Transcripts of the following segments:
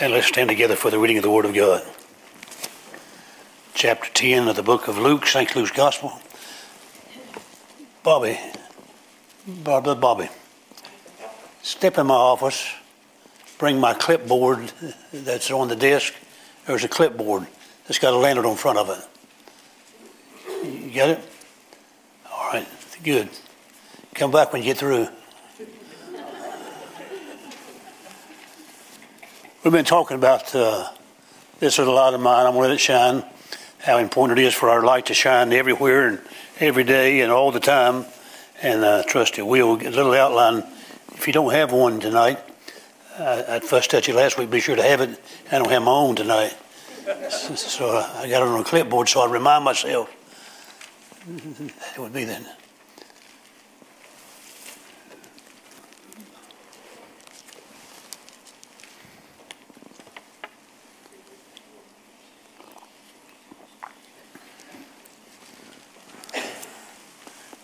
And let's stand together for the reading of the Word of God. Chapter 10 of the book of Luke, St. Luke's Gospel. Bobby, Brother Bobby, step in my office, bring my clipboard that's on the desk. There's a clipboard that's got a lantern on front of it. You get it? All right, good. Come back when you get through. We've been talking about uh, this a lot of mine. I'm going to let it shine. How important it is for our light to shine everywhere and every day and all the time. And uh, trust it will. Get a little outline. If you don't have one tonight, uh, I first touched it last week. Be sure to have it. I don't have my own tonight, so I got it on a clipboard so I remind myself. It would be then.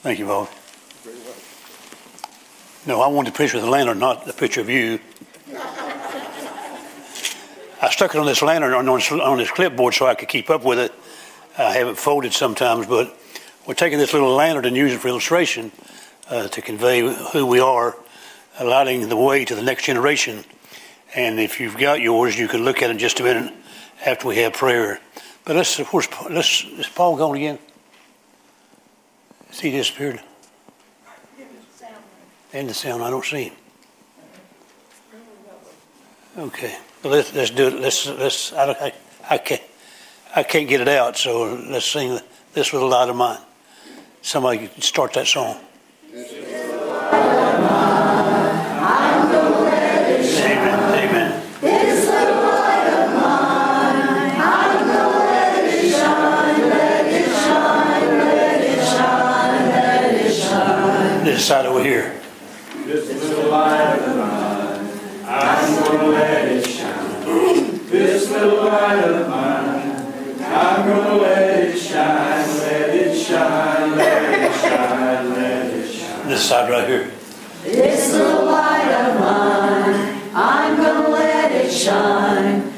Thank you, Bob. No, I wanted a picture of the lantern, not a picture of you. I stuck it on this lantern on, on this clipboard so I could keep up with it. I have it folded sometimes, but we're taking this little lantern and using it for illustration uh, to convey who we are, lighting the way to the next generation. And if you've got yours, you can look at it in just a minute after we have prayer. But let's, of course, let's, is Paul going again? He disappeared? In the sound, I don't see him. Okay, well, let's let's do it. Let's let's. I, I, I can't I can't get it out, so let's sing this little light of mine. Somebody start that song. This side over here. This little light of mine, I'm gonna let it shine. This little light of mine, I'm gonna let it shine, let it shine, let it shine, let it shine. This side right here. This little light of mine, I'm gonna let it shine.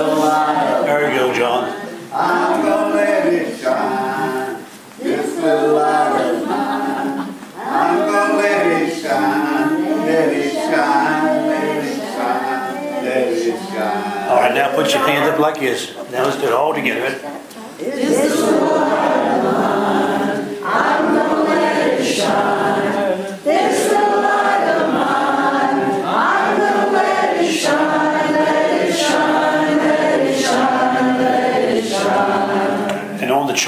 This light, There you go, John. I'm gonna let it shine. This little light of mine, I'm gonna let it shine, let it shine, let it shine, let it shine. All right, now put your hands up like this. Now let's do it all together. Ready?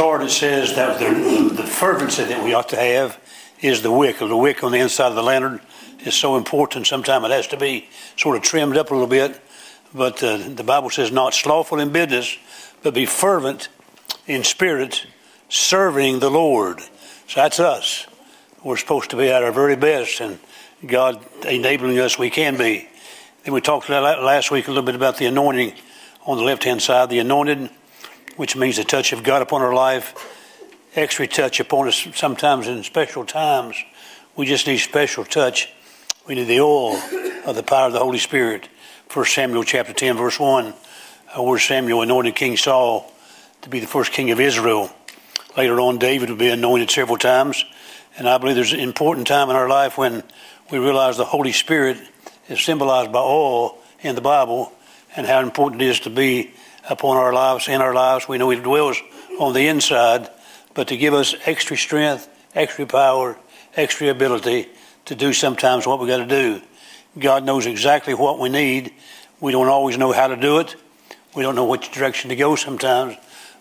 Chart it says that the, the fervency that we ought to have is the wick. The wick on the inside of the lantern is so important. Sometimes it has to be sort of trimmed up a little bit. But uh, the Bible says, not slothful in business, but be fervent in spirit, serving the Lord. So that's us. We're supposed to be at our very best, and God enabling us, we can be. Then we talked last week a little bit about the anointing on the left hand side, the anointed, which means the touch of God upon our life, extra touch upon us sometimes in special times. We just need special touch. We need the oil of the power of the Holy Spirit. 1 Samuel chapter 10, verse 1, uh, where Samuel anointed King Saul to be the first king of Israel. Later on, David would be anointed several times. And I believe there's an important time in our life when we realize the Holy Spirit is symbolized by oil in the Bible and how important it is to be upon our lives, in our lives. We know He dwells on the inside, but to give us extra strength, extra power, extra ability to do sometimes what we got to do. God knows exactly what we need. We don't always know how to do it. We don't know which direction to go sometimes,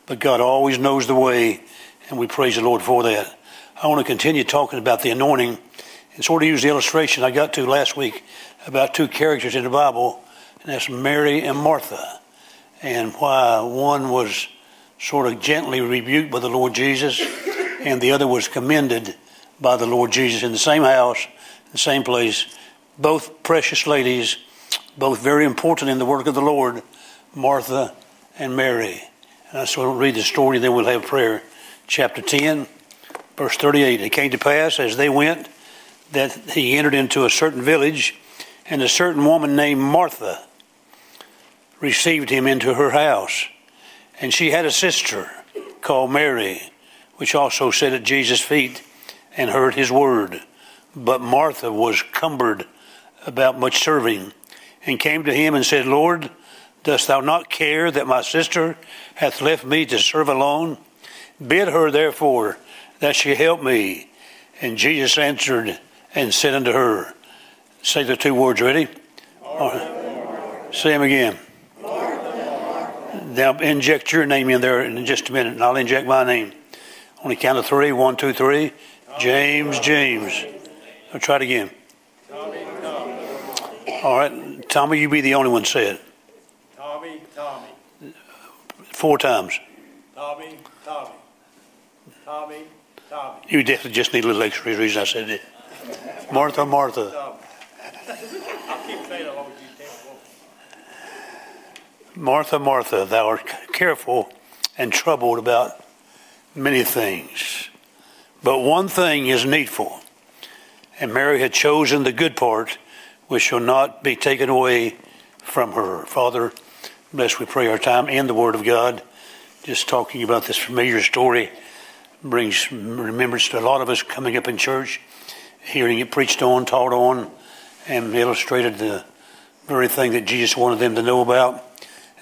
but God always knows the way, and we praise the Lord for that. I want to continue talking about the anointing and sort of use the illustration I got to last week about two characters in the Bible, and that's Mary and Martha, and why one was sort of gently rebuked by the Lord Jesus, and the other was commended by the Lord Jesus in the same house, the same place. Both precious ladies, both very important in the work of the Lord, Martha and Mary. And I so will read the story, then we'll have prayer. Chapter 10, verse 38. It came to pass as they went that he entered into a certain village, and a certain woman named Martha received him into her house. And she had a sister called Mary, which also sat at Jesus' feet and heard his word. But Martha was cumbered about much serving, and came to him and said, Lord, dost thou not care that my sister hath left me to serve alone? Bid her therefore that she help me. And Jesus answered and said unto her, Say the two words, ready? Say them again. Now inject your name in there in just a minute, and I'll inject my name. On the count of three. One, two, three. James, James. I'll try it again. Tommy, Tommy. All right, Tommy, you be the only one say it. Tommy, Tommy, Four times. Tommy, Tommy, Tommy, Tommy, You definitely just need a little extra reason I said it. Martha, Martha. Tommy. I'll keep saying it as long as you take it. Martha, Martha, thou art careful and troubled about many things. But one thing is needful. And Mary had chosen the good part, which shall not be taken away from her. Father, bless we pray our time in the Word of God. Just talking about this familiar story brings remembrance to a lot of us coming up in church, hearing it preached on, taught on, and illustrated the very thing that Jesus wanted them to know about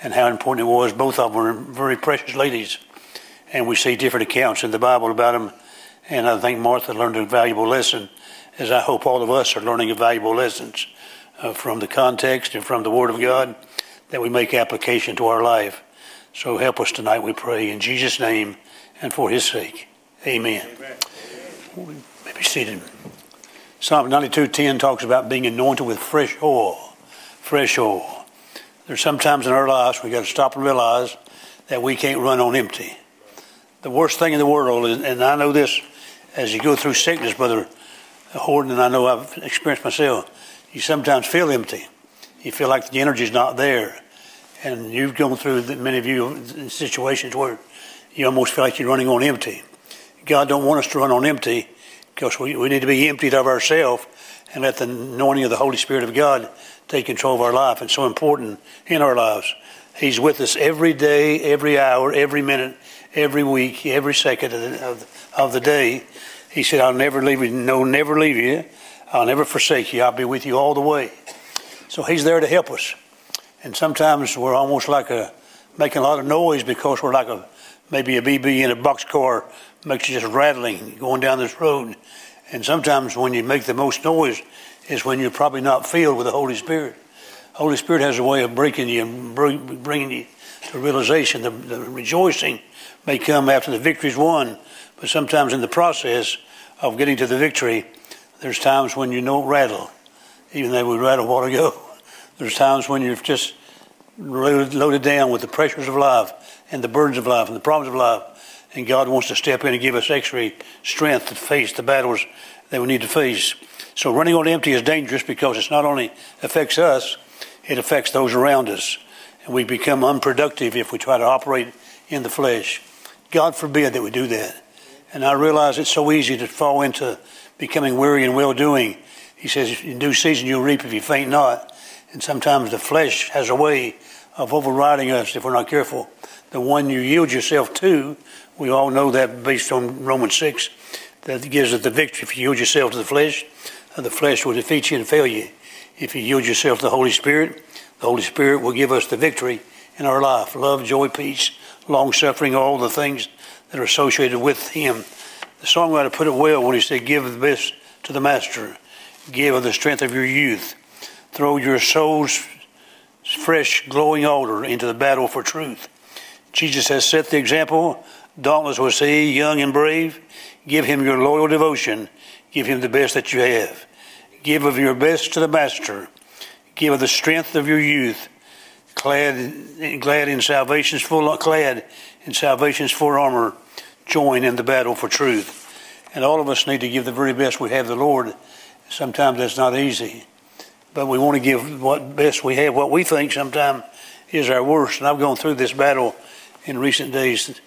and how important it was. Both of them were very precious ladies, and we see different accounts in the Bible about them. And I think Martha learned a valuable lesson, as I hope all of us are learning a valuable lessons uh, from the context and from the Word of God that we make application to our life. So help us tonight, we pray, in Jesus' name and for His sake. Amen. Amen. May be seated. Psalm 92:10 talks about being anointed with fresh oil. Fresh oil. There's sometimes in our lives we got to stop and realize that we can't run on empty. The worst thing in the world, is, and I know this as you go through sickness, Brother Horton, and I know I've experienced myself, you sometimes feel empty. You feel like the energy's not there. And you've gone through, many of you, situations where you almost feel like you're running on empty. God don't want us to run on empty because we, we need to be emptied of ourselves and let the anointing of the Holy Spirit of God take control of our life. It's so important in our lives. He's with us every day, every hour, every minute, every week, every second of the, of, of the day. He said, I'll never leave you. No, never leave you. I'll never forsake you. I'll be with you all the way. So he's there to help us. And sometimes we're almost like a making a lot of noise because we're like a maybe a BB in a boxcar makes you just rattling going down this road. And sometimes when you make the most noise is when you're probably not filled with the Holy Spirit. Holy Spirit has a way of breaking you and bringing you to realization. The, the rejoicing may come after the victory's won, but sometimes in the process of getting to the victory, there's times when you don't rattle, even though we rattled a while ago. There's times when you're just loaded down with the pressures of life and the burdens of life and the problems of life. And God wants to step in and give us extra strength to face the battles that we need to face. So running on empty is dangerous because it not only affects us, it affects those around us. And we become unproductive if we try to operate in the flesh. God forbid that we do that. And I realize it's so easy to fall into becoming weary and well doing. He says, in due season you'll reap if you faint not. And sometimes the flesh has a way of overriding us if we're not careful. The one you yield yourself to, we all know that based on Romans 6, that gives us the victory. If you yield yourself to the flesh, the flesh will defeat you and fail you. If you yield yourself to the Holy Spirit, the Holy Spirit will give us the victory in our life. Love, joy, peace, long suffering, all the things that are associated with Him. The songwriter put it well when he said, Give the best to the Master, give of the strength of your youth. Throw your soul's fresh, glowing altar into the battle for truth. Jesus has set the example. Dauntless was he, young and brave. Give him your loyal devotion. Give him the best that you have. Give of your best to the Master. Give of the strength of your youth. Clad, glad in salvation's full, clad in salvation's full armor. Join in the battle for truth. And all of us need to give the very best we have the Lord. Sometimes that's not easy but we want to give what best we have. What we think sometimes is our worst. And I've gone through this battle in recent days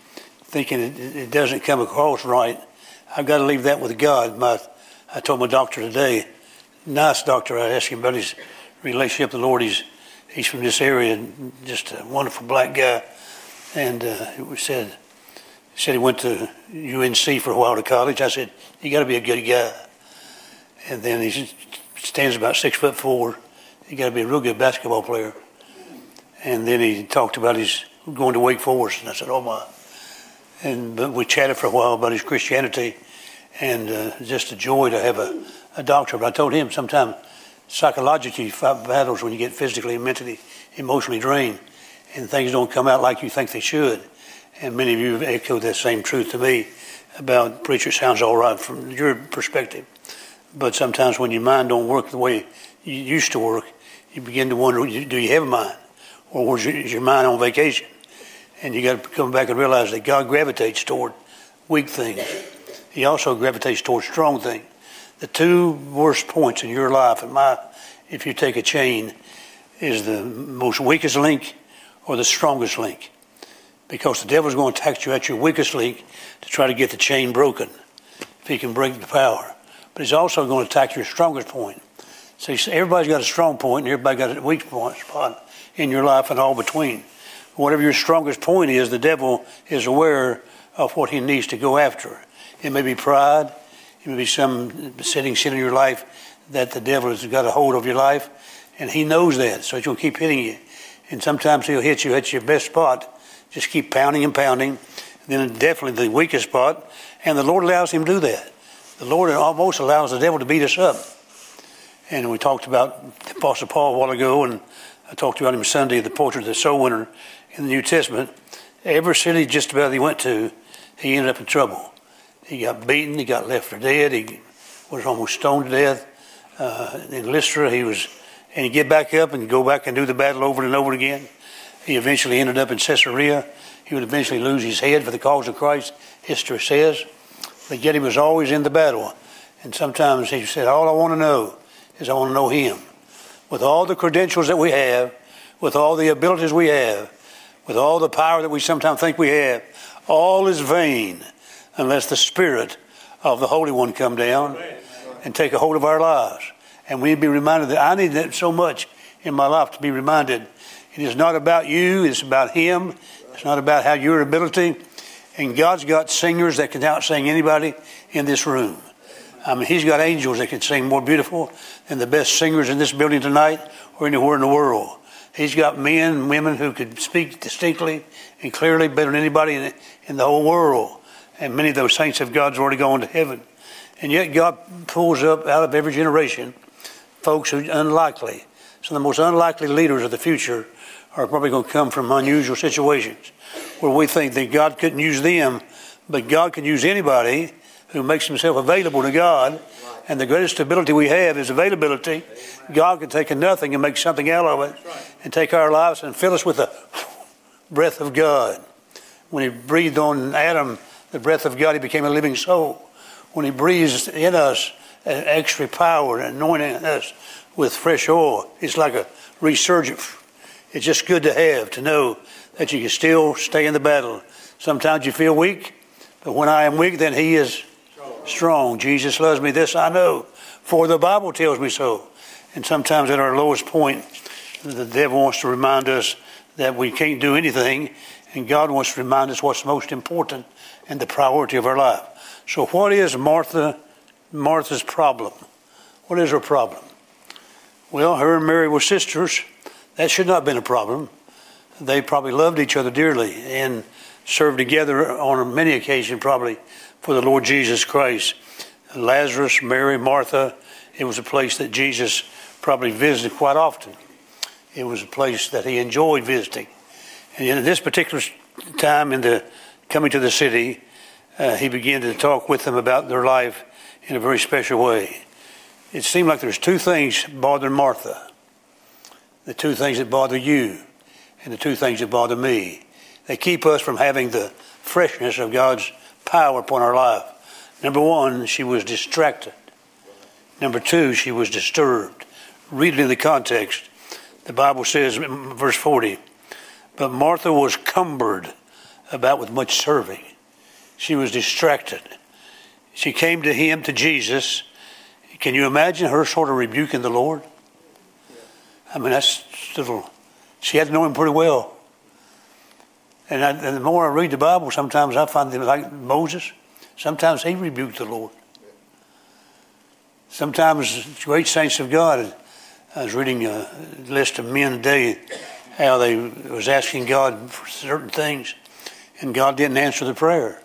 thinking it, it doesn't come across right. I've got to leave that with God. My, I told my doctor today, nice doctor, I asked him about his relationship with the Lord. He's, he's from this area, and just a wonderful black guy. And uh, said, he said he went to UNC for a while to college. I said, you got to be a good guy. And then he stands about six foot four. You got to be a real good basketball player. And then he talked about his going to Wake Forest, and I said, "Oh my!" And we chatted for a while about his Christianity, and uh, just a joy to have a, a doctor. But I told him sometimes psychologically you fight battles when you get physically and mentally, emotionally drained, and things don't come out like you think they should. And many of you have echoed that same truth to me about preacher sounds all right from your perspective, but sometimes when your mind don't work the way you used to work, you begin to wonder, do you have a mind? or was your mind on vacation? And you got to come back and realize that God gravitates toward weak things. He also gravitates toward strong things. The two worst points in your life, and my, if you take a chain, is the most weakest link or the strongest link. Because the devil's going to attack you at your weakest link to try to get the chain broken, if he can break the power. But he's also going to attack your strongest point. So everybody's got a strong point, and everybody got a weak point spot in your life and all between. Whatever your strongest point is, the devil is aware of what he needs to go after. It may be pride, it may be some setting sin in your life that the devil has got a hold of your life, and he knows that, so he'll keep hitting you. And sometimes he'll hit you at your best spot. Just keep pounding and pounding. Then definitely the weakest spot, and the Lord allows him to do that. The Lord almost allows the devil to beat us up. And we talked about Apostle Paul a while ago, and I talked about him Sunday, the portrait of the soul winner in the New Testament. Every city just about he went to, he ended up in trouble. He got beaten, he got left for dead, he was almost stoned to death. Uh, in Lystra, he was, and he'd get back up and go back and do the battle over and over again. He eventually ended up in Caesarea. He would eventually lose his head for the cause of Christ, history says. But yet he was always in the battle. And sometimes he said, All I want to know is I want to know him with all the credentials that we have, with all the abilities we have, with all the power that we sometimes think we have, all is vain unless the Spirit of the Holy One come down and take a hold of our lives. And we need to be reminded that I need that so much in my life to be reminded it is not about you, it's about Him. It's not about how your ability. And God's got singers that can outsing anybody in this room. I mean, he's got angels that can sing more beautiful than the best singers in this building tonight or anywhere in the world. He's got men and women who could speak distinctly and clearly better than anybody in the, in the whole world. And many of those saints of God's already gone to heaven. And yet God pulls up out of every generation folks who are unlikely. Some of the most unlikely leaders of the future are probably going to come from unusual situations where we think that God couldn't use them, but God can use anybody who makes himself available to God. And the greatest ability we have is availability. God can take a nothing and make something out of it and take our lives and fill us with the breath of God. When he breathed on Adam the breath of God, he became a living soul. When he breathes in us an extra power and anointing us with fresh oil, it's like a resurgence. It's just good to have, to know that you can still stay in the battle. Sometimes you feel weak, but when I am weak, then he is strong. Jesus loves me. This I know, for the Bible tells me so. And sometimes at our lowest point, the devil wants to remind us that we can't do anything, and God wants to remind us what's most important and the priority of our life. So, what is Martha Martha's problem? What is her problem? Well, her and Mary were sisters. That should not have been a problem. They probably loved each other dearly and served together on many occasions, probably for the Lord Jesus Christ. Lazarus, Mary, Martha, it was a place that Jesus probably visited quite often. It was a place that he enjoyed visiting. And in this particular time in the coming to the city, uh, he began to talk with them about their life in a very special way. It seemed like there's two things bothering Martha. The two things that bother you and the two things that bother me. They keep us from having the freshness of God's power upon her life. Number one, she was distracted. Number two, she was disturbed. Read it in the context. The Bible says, verse 40, but Martha was cumbered about with much serving. She was distracted. She came to him, to Jesus. Can you imagine her sort of rebuking the Lord? I mean, that's little. She had to know him pretty well. And, I, and the more I read the Bible, sometimes I find them like Moses, sometimes he rebuked the Lord. Sometimes great saints of God. I was reading a list of men today, how they was asking God for certain things, and God didn't answer the prayer.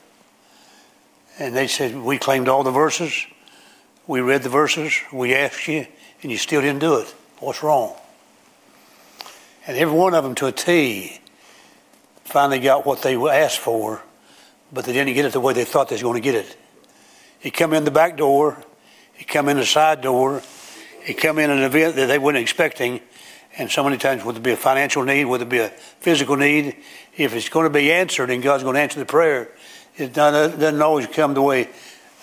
And they said, "We claimed all the verses, we read the verses, we asked you, and you still didn't do it. What's wrong?" And every one of them, to a T, finally got what they asked for, but they didn't get it the way they thought they was going to get it. He come in the back door, he come in the side door, he come in an event that they weren't expecting, and so many times, whether it be a financial need, whether it be a physical need, if it's going to be answered and God's going to answer the prayer, it doesn't always come the way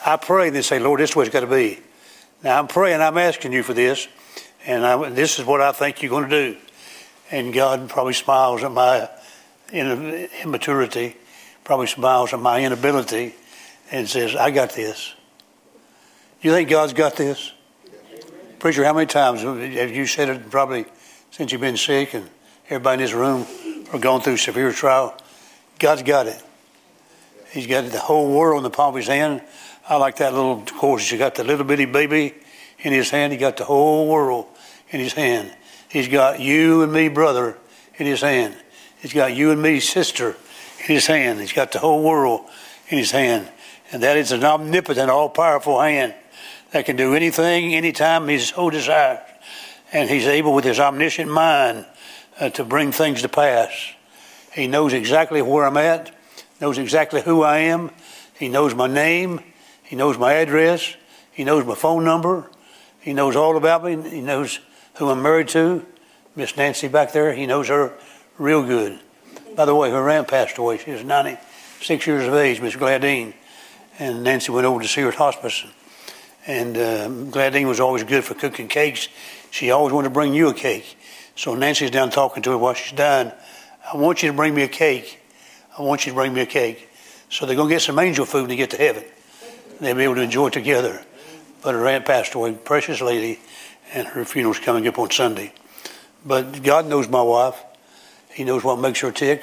I pray and they say, Lord, this is what it's got to be. Now I'm praying, I'm asking you for this, and I, this is what I think you're going to do. And God probably smiles at my immaturity, probably smiles at my inability, and says, I got this. You think God's got this? Preacher, how many times have you said it probably since you've been sick and everybody in this room are going through severe trial? God's got it. He's got the whole world in the palm of his hand. I like that little course. He got the little bitty baby in his hand. He got the whole world in his hand. He's got you and me, brother, in his hand. He's got you and me, sister, in his hand. He's got the whole world in his hand. And that is an omnipotent, all powerful hand that can do anything, anytime he so desires. And he's able, with his omniscient mind, uh, to bring things to pass. He knows exactly where I'm at, knows exactly who I am. He knows my name. He knows my address. He knows my phone number. He knows all about me. He knows who I'm married to. Miss Nancy back there, he knows her real good. By the way, her aunt passed away. She was 96 years of age, Miss Gladine. And Nancy went over to see her at hospice. And uh, Gladine was always good for cooking cakes. She always wanted to bring you a cake. So Nancy's down talking to her while she's dying. I want you to bring me a cake. I want you to bring me a cake. So they're going to get some angel food they get to heaven. They'll be able to enjoy it together. But her aunt passed away, precious lady, and her funeral's coming up on Sunday. But God knows my wife. He knows what makes her tick.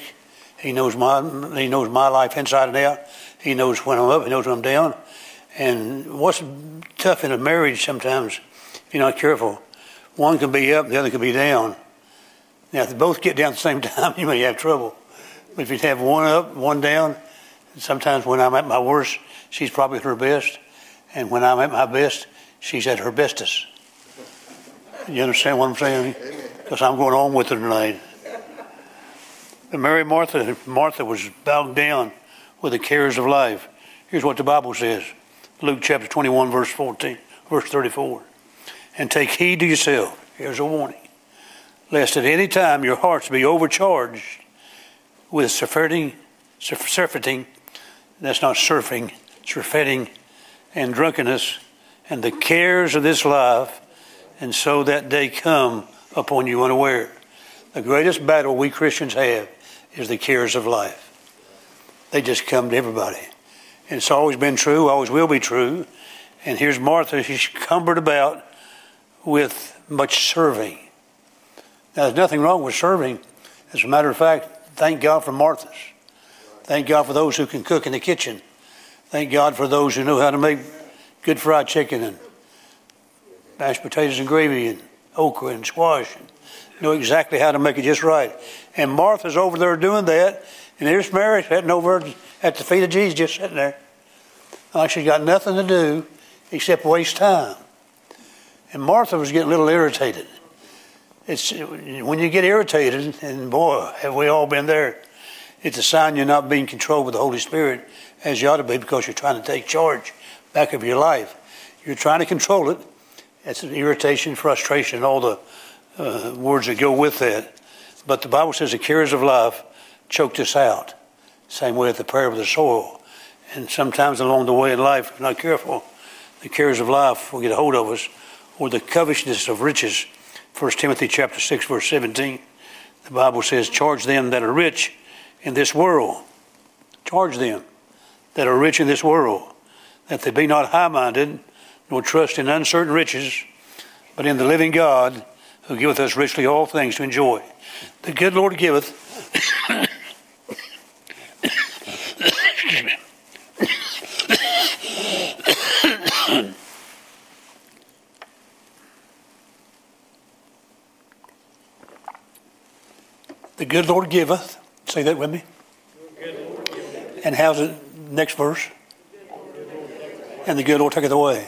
He knows my He knows my life inside and out. He knows when I'm up. He knows when I'm down. And what's tough in a marriage sometimes, if you're not careful, one can be up, the other can be down. Now, if they both get down at the same time, you may have trouble. But if you have one up, one down, sometimes when I'm at my worst, she's probably at her best. And when I'm at my best, she's at her bestest. You understand what I'm saying? Because I'm going on with her tonight. Mary Martha, Martha was bowed down with the cares of life. Here's what the Bible says. Luke chapter 21, verse 14, verse 34. And take heed to yourself. Here's a warning. Lest at any time your hearts be overcharged with surfeiting, surfeiting, that's not surfing, surfeiting and drunkenness and the cares of this life, and so that day come upon you unaware. The greatest battle we Christians have is the cares of life. They just come to everybody. And it's always been true, always will be true. And here's Martha, she's cumbered about with much serving. Now, there's nothing wrong with serving. As a matter of fact, thank God for Marthas. Thank God for those who can cook in the kitchen. Thank God for those who know how to make good fried chicken and mashed potatoes and gravy and okra and squash and know exactly how to make it just right. And Martha's over there doing that, and there's Mary sitting over at the feet of Jesus, just sitting there. Like she's got nothing to do except waste time. And Martha was getting a little irritated. It's when you get irritated, and boy, have we all been there. It's a sign you're not being controlled with the Holy Spirit as you ought to be because you're trying to take charge back of your life. You're trying to control it. It's an irritation, frustration, all the uh, words that go with that. But the Bible says the cares of life choked us out. Same way with the prayer of the soil. And sometimes along the way in life, if not careful, the cares of life will get a hold of us, or the covetousness of riches. 1 Timothy chapter 6, verse 17. The Bible says, Charge them that are rich in this world. charge them that are rich in this world, that they be not high minded, nor trust in uncertain riches, but in the living God, who giveth us richly all things to enjoy. The good Lord giveth. The good Lord giveth. Say that with me. And how's it? Next verse. And the good Lord taketh away.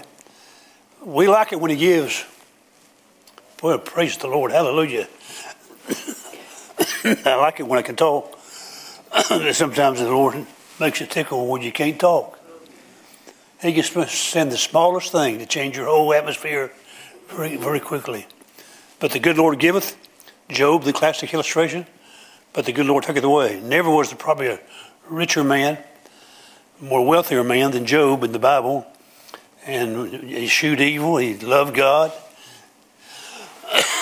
We like it when He gives. Well, praise the Lord. Hallelujah. I like it when I can talk. Sometimes the Lord makes you tickle when you can't talk. He can send the smallest thing to change your whole atmosphere very, very quickly. But the good Lord giveth. Job, the classic illustration. But the good Lord taketh away. Never was there probably a richer man, more wealthier man than Job in the Bible. And he shewed evil. He loved God.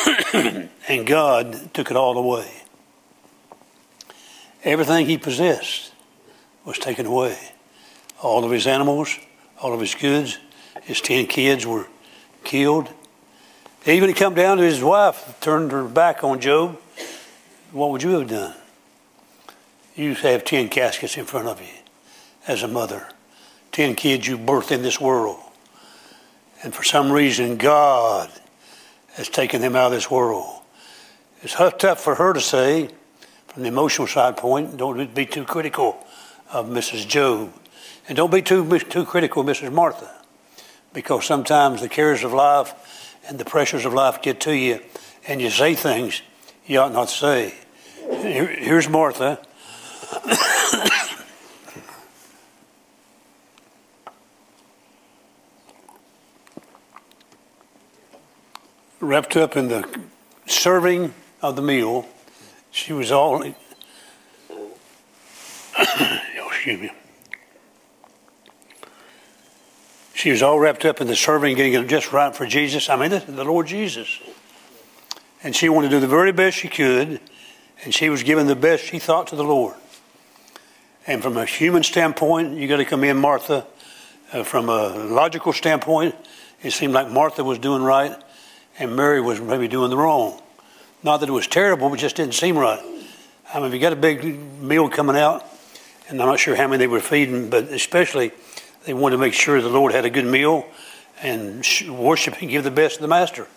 and God took it all away. Everything he possessed was taken away. All of his animals, all of his goods, his ten kids were killed. Even he come down to his wife, turned her back on Job. What would you have done? You have ten caskets in front of you as a mother, ten kids you birthed in this world. And for some reason, God has taken them out of this world. It's tough for her to say, from the emotional side point, don't be too critical of Mrs. Job. And don't be too, too critical of Mrs. Martha, because sometimes the cares of life and the pressures of life get to you, and you say things you ought not say. Here's Martha. Wrapped up in the serving of the meal, she was all. excuse me. She was all wrapped up in the serving, getting it just right for Jesus. I mean, the Lord Jesus. And she wanted to do the very best she could, and she was giving the best she thought to the Lord. And from a human standpoint, you got to come in, Martha. Uh, from a logical standpoint, it seemed like Martha was doing right, and Mary was maybe doing the wrong. Not that it was terrible, but just didn't seem right. I mean, if you got a big meal coming out, and I'm not sure how many they were feeding, but especially they wanted to make sure the Lord had a good meal and worship and give the best to the Master.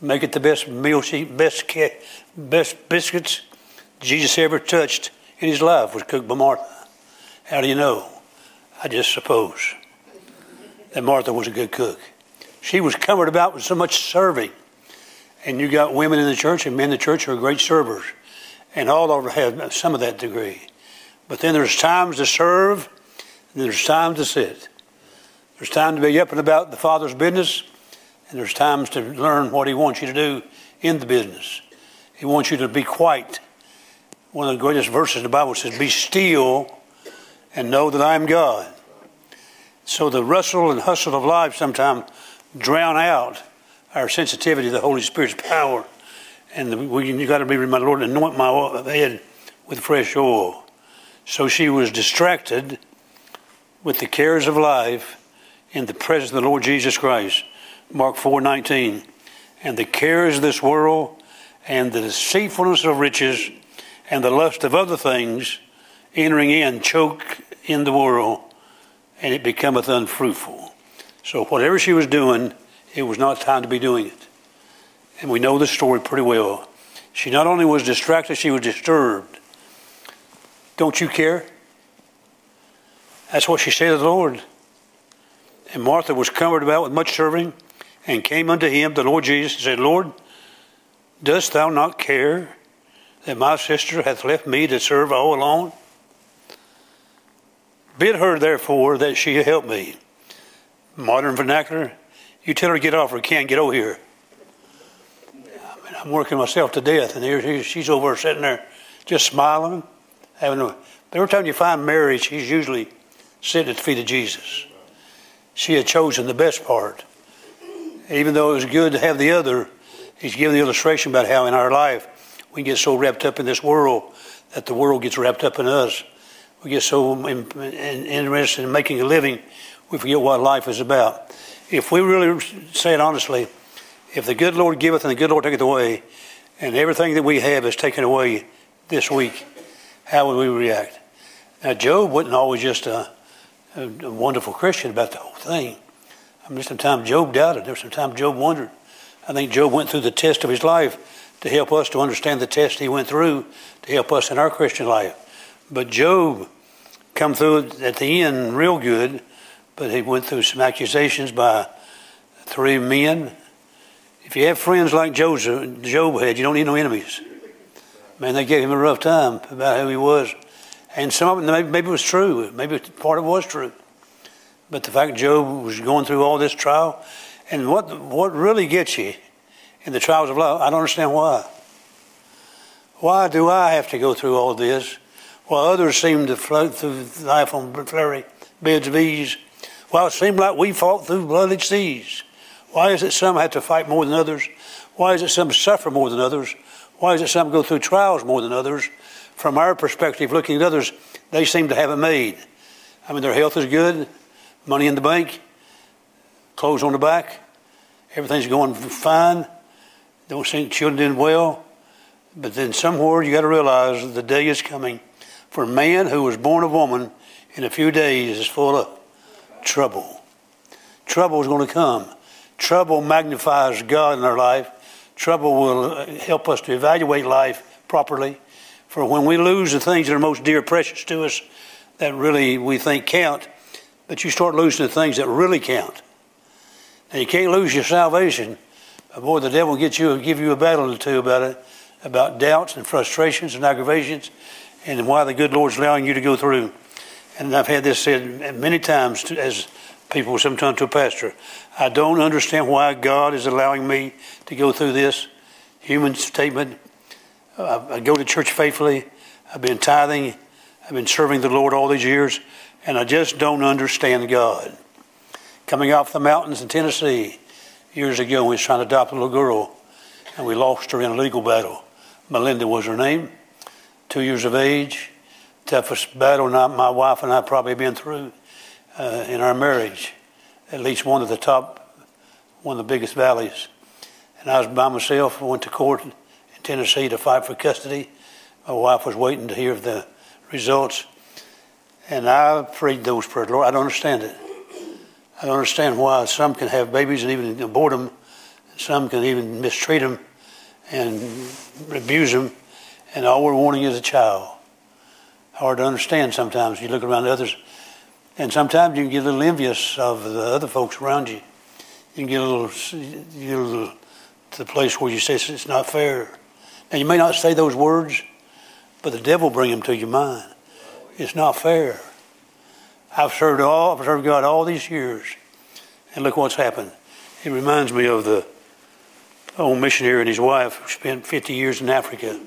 Make it the best meal, best best biscuits Jesus ever touched in his life was cooked by Martha. How do you know? I just suppose that Martha was a good cook. She was covered about with so much serving and you got women in the church and men in the church who are great servers. And all of them have some of that degree. But then there's times to serve, and there's times to sit. There's time to be up and about the Father's business, and there's times to learn what He wants you to do in the business. He wants you to be quiet. One of the greatest verses in the Bible says, Be still and know that I am God. So the rustle and hustle of life sometimes drown out our sensitivity to the Holy Spirit's power. And we, you got to be reminded, Lord, anoint my head with fresh oil. So she was distracted with the cares of life in the presence of the Lord Jesus Christ. Mark 4:19. And the cares of this world and the deceitfulness of riches and the lust of other things entering in choke in the world and it becometh unfruitful. So whatever she was doing, it was not time to be doing it. And we know the story pretty well. She not only was distracted, she was disturbed. Don't you care? That's what she said to the Lord. And Martha was covered about with much serving and came unto him, the Lord Jesus, and said, Lord, dost thou not care that my sister hath left me to serve all alone? Bid her, therefore, that she help me. Modern vernacular, you tell her to get off or can't get over here. I mean, I'm working myself to death, and here she's over sitting there just smiling. Having a, every time you find Mary, she's usually sitting at the feet of Jesus. She had chosen the best part. Even though it was good to have the other, he's giving the illustration about how in our life we get so wrapped up in this world that the world gets wrapped up in us. We get so in, in, interested in making a living, we forget what life is about. If we really say it honestly, if the good Lord giveth and the good Lord taketh away, and everything that we have is taken away this week, how would we react? Now, Job wasn't always just a, a, a wonderful Christian about the whole thing. I mean, sometimes Job doubted. There was some Job wondered. I think Job went through the test of his life to help us to understand the test he went through to help us in our Christian life. But Job come through at the end real good, but he went through some accusations by three men. If you have friends like Joseph, Job had, you don't need no enemies. Man, they gave him a rough time about who he was. And some of maybe, maybe it was true. Maybe part of it was true. But the fact Job was going through all this trial, and what what really gets you in the trials of life, I don't understand why. Why do I have to go through all this while others seem to float through life on flurry beds of ease? Well, it seemed like we fought through bloody seas. Why is it some have to fight more than others? Why is it some suffer more than others? Why is it some go through trials more than others? From our perspective, looking at others, they seem to have it made. I mean, their health is good, money in the bank, clothes on the back, everything's going fine. Don't seem children doing well. But then somewhere you got to realize that the day is coming for a man who was born of woman in a few days is full of trouble. Trouble is going to come. Trouble magnifies God in our life. Trouble will uh, help us to evaluate life properly. For when we lose the things that are most dear, precious to us, that really we think count, but you start losing the things that really count. And you can't lose your salvation. But boy, the devil will get you, give you a battle or two about it, about doubts and frustrations and aggravations, and why the good Lord's allowing you to go through. And I've had this said many times to, as people, sometimes to a pastor. I don't understand why God is allowing me to go through this human statement. I, I go to church faithfully. I've been tithing. I've been serving the Lord all these years, and I just don't understand God. Coming off the mountains in Tennessee years ago, we was trying to adopt a little girl, and we lost her in a legal battle. Melinda was her name, two years of age, toughest battle not my wife and I probably been through uh, in our marriage. At least one of the top, one of the biggest valleys. And I was by myself. I went to court in Tennessee to fight for custody. My wife was waiting to hear the results. And I prayed those prayers. Lord, I don't understand it. I don't understand why some can have babies and even abort them. Some can even mistreat them and abuse them. And all we're wanting is a child. Hard to understand sometimes. You look around others and sometimes you can get a little envious of the other folks around you. You can get a little, you get a little to the place where you say it's not fair. Now you may not say those words, but the devil bring them to your mind. It's not fair. I've served all, I've served God all these years, and look what's happened. It reminds me of the old missionary and his wife who spent 50 years in Africa,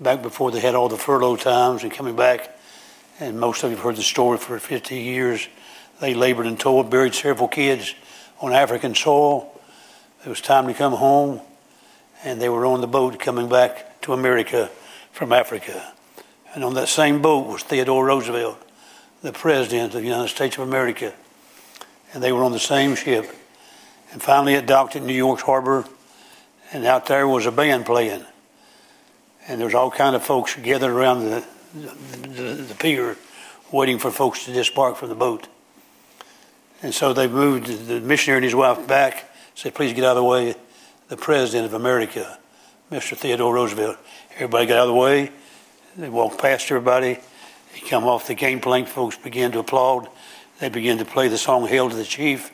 back before they had all the furlough times and coming back and most of you have heard the story for 50 years. They labored and toiled, buried several kids on African soil. It was time to come home, and they were on the boat coming back to America from Africa. And on that same boat was Theodore Roosevelt, the President of the United States of America. And they were on the same ship. And finally, it docked at New York's harbor, and out there was a band playing. And there was all kind of folks gathered around the the, the, pier waiting for folks to disembark from the boat. And so they moved the missionary and his wife back, said, please get out of the way. The President of America, Mr. Theodore Roosevelt. Everybody got out of the way. They walked past everybody. He come off the game gangplank. Folks began to applaud. They began to play the song Hail to the Chief.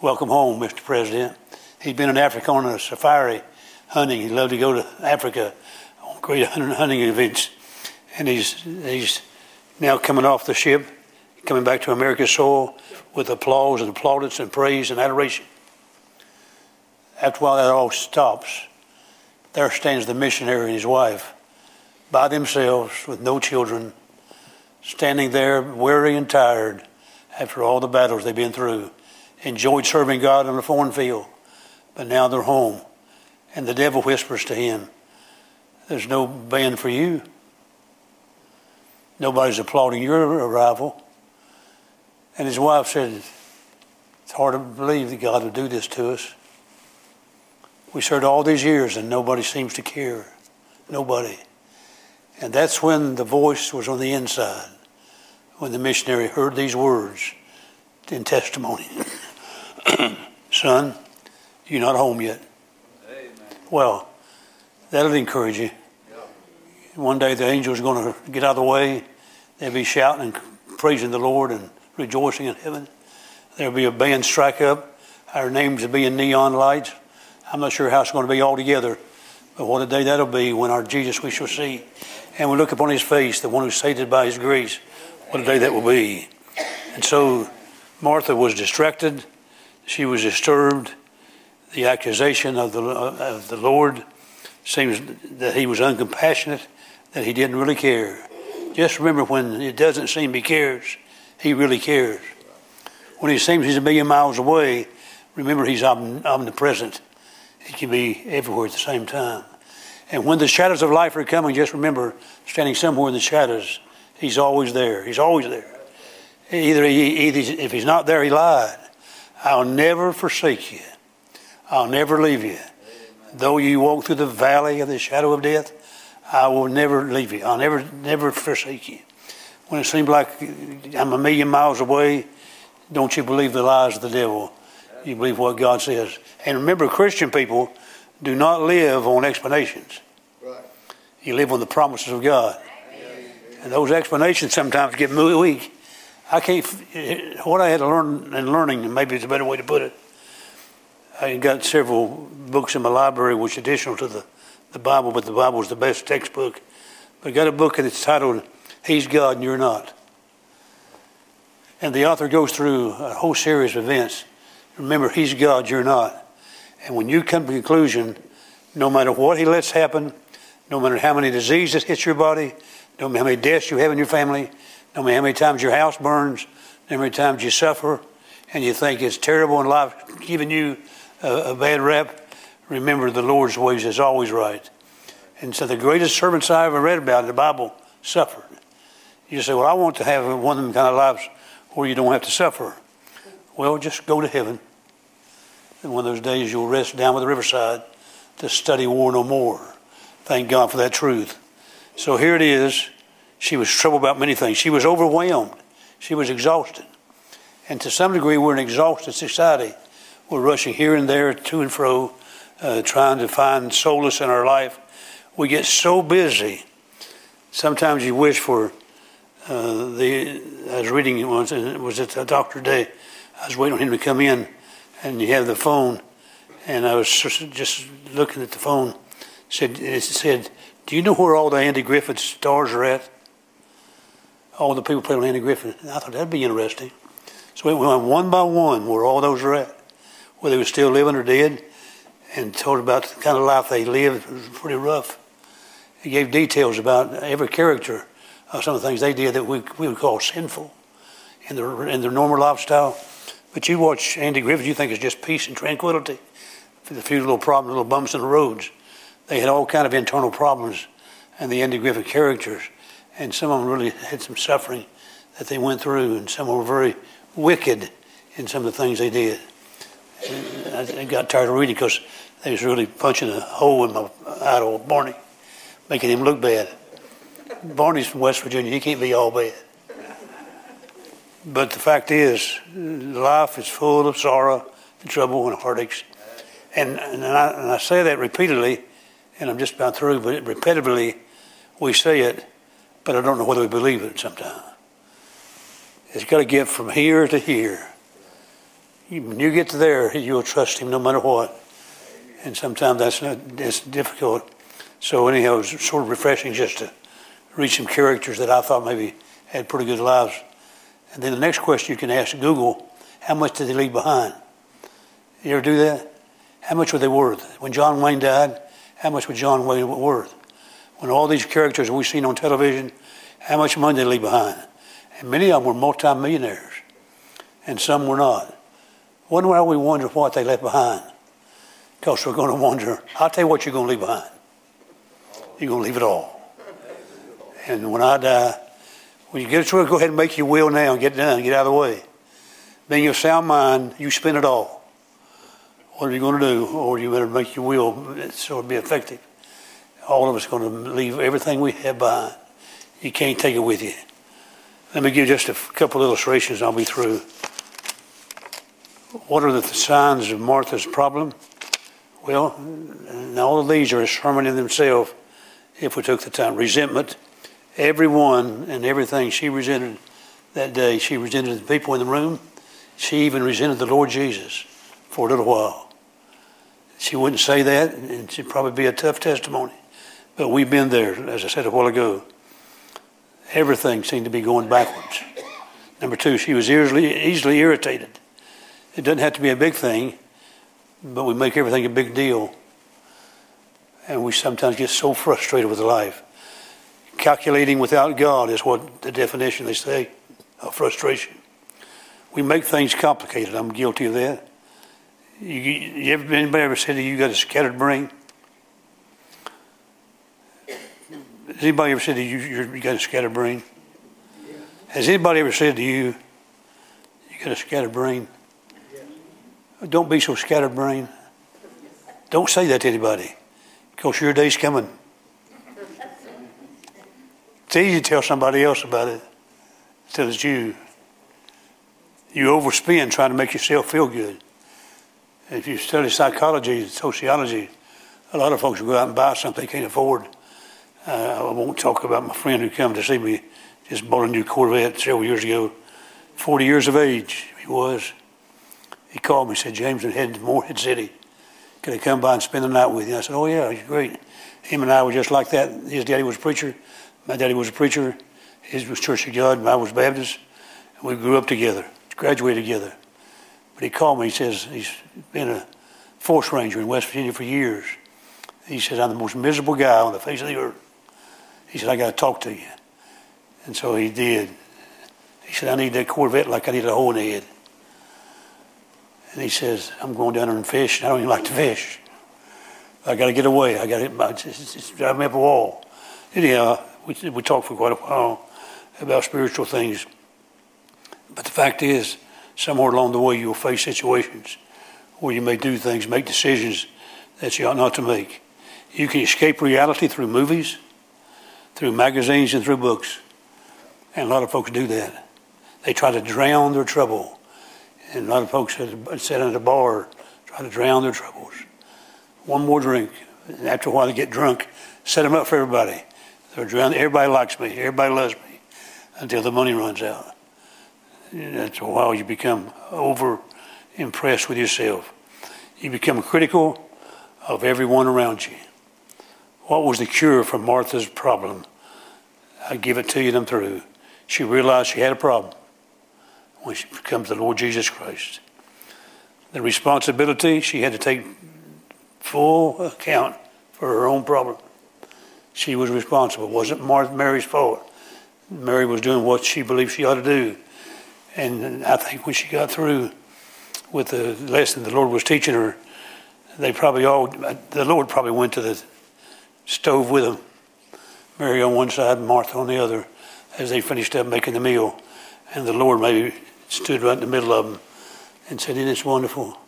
Welcome home, Mr. President. He'd been in Africa on a safari hunting. He loved to go to Africa great hunting events and he's he's now coming off the ship, coming back to America's soil with applause and plaudits and praise and adoration. After a while, that all stops. There stands the missionary and his wife by themselves with no children, standing there weary and tired after all the battles they've been through, enjoyed serving God on a foreign field, but now they're home. And the devil whispers to him, There's no band for you. Nobody's applauding your arrival. And his wife said, It's hard to believe that God would do this to us. We served all these years and nobody seems to care. Nobody. And that's when the voice was on the inside, when the missionary heard these words in testimony Son, you're not home yet. Amen. Well, that'll encourage you. One day the angels are going to get out of the way. They'll be shouting and praising the Lord and rejoicing in heaven. There'll be a band strike up. Our names will be in neon lights. I'm not sure how it's going to be all together, but what a day that'll be when our Jesus we shall see. And we look upon his face, the one who's saved by his grace. What a day that will be. And so Martha was distracted. She was disturbed. The accusation of the, of the Lord seems that he was uncompassionate, that he didn't really care. Just remember when it doesn't seem he cares, he really cares. When he seems he's a million miles away, remember he's omnipresent. He can be everywhere at the same time. And when the shadows of life are coming, just remember standing somewhere in the shadows, he's always there. He's always there. Either, he, either if he's not there, he lied. I'll never forsake you. I'll never leave you. Though you walk through the valley of the shadow of death, I will never leave you. I'll never, never forsake you. When it seems like I'm a million miles away, don't you believe the lies of the devil. You believe what God says. And remember, Christian people do not live on explanations. Right. You live on the promises of God. And those explanations sometimes get me weak. I can't, what I had to learn in learning, and maybe it's a better way to put it, I got several books in my library which are additional to the, the Bible, but the Bible is the best textbook. But I got a book that's titled, He's God and You're Not. And the author goes through a whole series of events. Remember, He's God, you're not. And when you come to conclusion, no matter what He lets happen, no matter how many diseases hit your body, no matter how many deaths you have in your family, no matter how many times your house burns, no matter how many times you suffer, and you think it's terrible and life giving you a, a bad rep, remember the Lord's ways is always right. And so the greatest servants I ever read about in the Bible suffered. You say, well, I want to have one of them kind of lives where you don't have to suffer. Well, just go to heaven. And one of those days you'll rest down by the riverside to study war no more. Thank God for that truth. So here it is. She was troubled about many things. She was overwhelmed. She was exhausted. And to some degree, we're an exhausted society. We're rushing here and there, to and fro, uh, trying to find solace in our life. We get so busy. Sometimes you wish for uh, the. I was reading it once, and it was at the doctor day. I was waiting on him to come in, and you have the phone, and I was just looking at the phone. Said it said, "Do you know where all the Andy Griffith stars are at? All the people playing on Andy Griffith." And I thought that'd be interesting. So we went one by one where all those are at, whether they were still living or dead, and told about the kind of life they lived. It was pretty rough. He gave details about every character of some of the things they did that we, we would call sinful in their in their normal lifestyle. But you watch Andy Griffith, you think it's just peace and tranquility. A few little problems, little bumps in the roads. They had all kind of internal problems, and the Andy Griffith characters, and some of them really had some suffering that they went through, and some were very wicked in some of the things they did. I got tired of reading because they was really punching a hole in my idol, Barney, making him look bad. Barney's from West Virginia. He can't be all bad. But the fact is, life is full of sorrow and trouble and heartaches. And, and, I, and I say that repeatedly, and I'm just about through, but repetitively we say it, but I don't know whether we believe it sometimes. It's got to get from here to here. When you get there, you'll trust Him no matter what. And sometimes that's not, that's difficult. So anyhow, it was sort of refreshing just to read some characters that I thought maybe had pretty good lives and then the next question you can ask Google, how much did they leave behind? You ever do that? How much were they worth? When John Wayne died, how much was John Wayne worth? When all these characters we've seen on television, how much money did they leave behind? And many of them were multimillionaires, and some were not. Wonder why we wonder what they left behind. Because we're going to wonder, I'll tell you what you're going to leave behind. You're going to leave it all. And when I die, When you get a truck, go ahead and make your will now and get done, get out of the way. Being your sound mind, you spend it all. What are you going to do? Or you better make your will so it'll be effective. All of us are going to leave everything we have behind. You can't take it with you. Let me give just a couple illustrations. I'll be through. What are the signs of Martha's problem? Well, all of these are a sermon in themselves if we took the time. Resentment. Everyone and everything she resented that day. She resented the people in the room. She even resented the Lord Jesus for a little while. She wouldn't say that, and it'd probably be a tough testimony. But we've been there, as I said a while ago. Everything seemed to be going backwards. Number two, she was easily, easily irritated. It doesn't have to be a big thing, but we make everything a big deal. And we sometimes get so frustrated with life. Calculating without God is what the definition they say of frustration. We make things complicated. I'm guilty of that. You, you ever, anybody ever said that you got a scattered brain? Has anybody ever said that you, you got a scattered brain? Has anybody ever said to you, you got a scattered brain? Don't be so scattered brain. Don't say that to anybody because your day's coming. It's easy to tell somebody else about it until it's you. You overspend trying to make yourself feel good. If you study psychology and sociology, a lot of folks will go out and buy something they can't afford. Uh, I won't talk about my friend who came to see me, just bought a new Corvette several years ago. 40 years of age, he was. He called me, and said, James, I'm heading to Morehead City. Could I come by and spend the night with you? I said, Oh, yeah, he's great. Him and I were just like that. His daddy was a preacher. My daddy was a preacher. His was Church of God. Mine was Baptist. We grew up together, graduated together. But he called me. He says he's been a force ranger in West Virginia for years. He said, I'm the most miserable guy on the face of the earth. He said, I got to talk to you. And so he did. He said, I need that Corvette like I need a hole in the head. And he says, I'm going down there and fish. And I don't even like to fish. I got to get away. I got to, it's, it's driving me up a wall. Anyhow, we, we talked for quite a while about spiritual things. But the fact is, somewhere along the way, you'll face situations where you may do things, make decisions that you ought not to make. You can escape reality through movies, through magazines, and through books. And a lot of folks do that. They try to drown their trouble and a lot of folks sit at a bar, try to drown their troubles. One more drink. And after a while, they get drunk. Set them up for everybody. They're drowned. Everybody likes me. Everybody loves me until the money runs out. And after a while, you become over impressed with yourself. You become critical of everyone around you. What was the cure for Martha's problem? I give it to you them through. She realized she had a problem when she becomes the Lord Jesus Christ. The responsibility, she had to take full account for her own problem. She was responsible. It wasn't Mary's fault. Mary was doing what she believed she ought to do. And I think when she got through with the lesson the Lord was teaching her, they probably all, the Lord probably went to the stove with them. Mary on one side and Martha on the other as they finished up making the meal. And the Lord maybe stood right in the middle of them and said, Isn't this wonderful?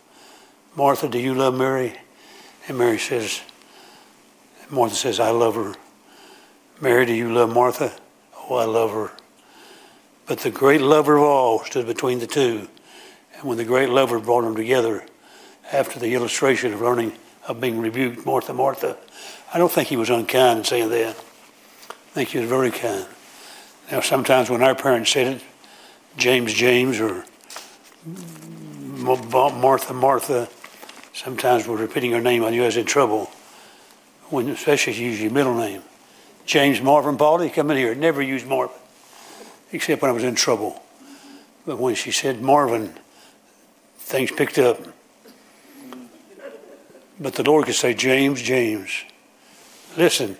Martha, do you love Mary? And Mary says, Martha says, I love her. Mary, do you love Martha? Oh, I love her. But the great lover of all stood between the two. And when the great lover brought them together, after the illustration of learning of being rebuked, Martha, Martha, I don't think he was unkind in saying that. I think he was very kind. Now, sometimes when our parents said it, James James or Martha Martha. Sometimes we're repeating her name. I knew I was in trouble, when, especially if you use your middle name. James Marvin Baldy, come in here. Never used Marvin, except when I was in trouble. But when she said Marvin, things picked up. But the Lord could say, James, James. Listen,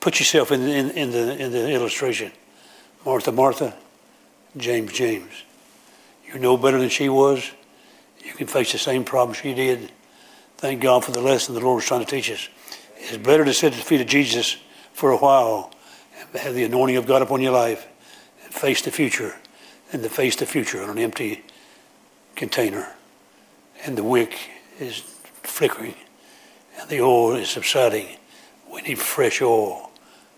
put yourself in, in, in the, in the illustration. Martha, Martha, James James. you know better than she was. You can face the same problem she did. Thank God for the lesson the Lord is trying to teach us. It's better to sit at the feet of Jesus for a while and have the anointing of God upon your life and face the future And to face the future on an empty container. And the wick is flickering and the oil is subsiding. We need fresh oil,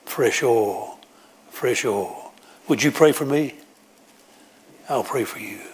fresh oil, fresh oil. Would you pray for me? I'll pray for you.